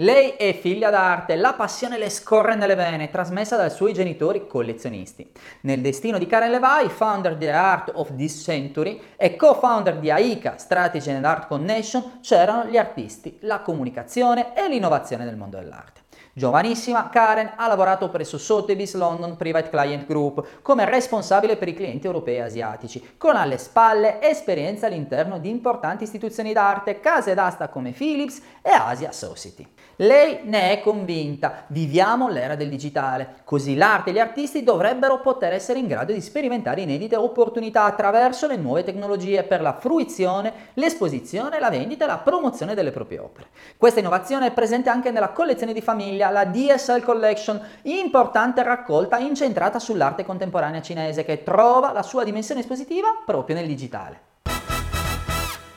Lei è figlia d'arte, la passione le scorre nelle vene, trasmessa dai suoi genitori collezionisti. Nel destino di Karen Levi, founder di Art of This Century e co-founder di AICA Strategy and Art Connection, c'erano gli artisti, la comunicazione e l'innovazione nel mondo dell'arte. Giovanissima, Karen ha lavorato presso Sotheby's London Private Client Group come responsabile per i clienti europei e asiatici, con alle spalle esperienza all'interno di importanti istituzioni d'arte, case d'asta come Philips e Asia Society. Lei ne è convinta, viviamo l'era del digitale, così l'arte e gli artisti dovrebbero poter essere in grado di sperimentare inedite opportunità attraverso le nuove tecnologie per la fruizione, l'esposizione, la vendita e la promozione delle proprie opere. Questa innovazione è presente anche nella collezione di famiglia, la DSL Collection, importante raccolta incentrata sull'arte contemporanea cinese che trova la sua dimensione espositiva proprio nel digitale.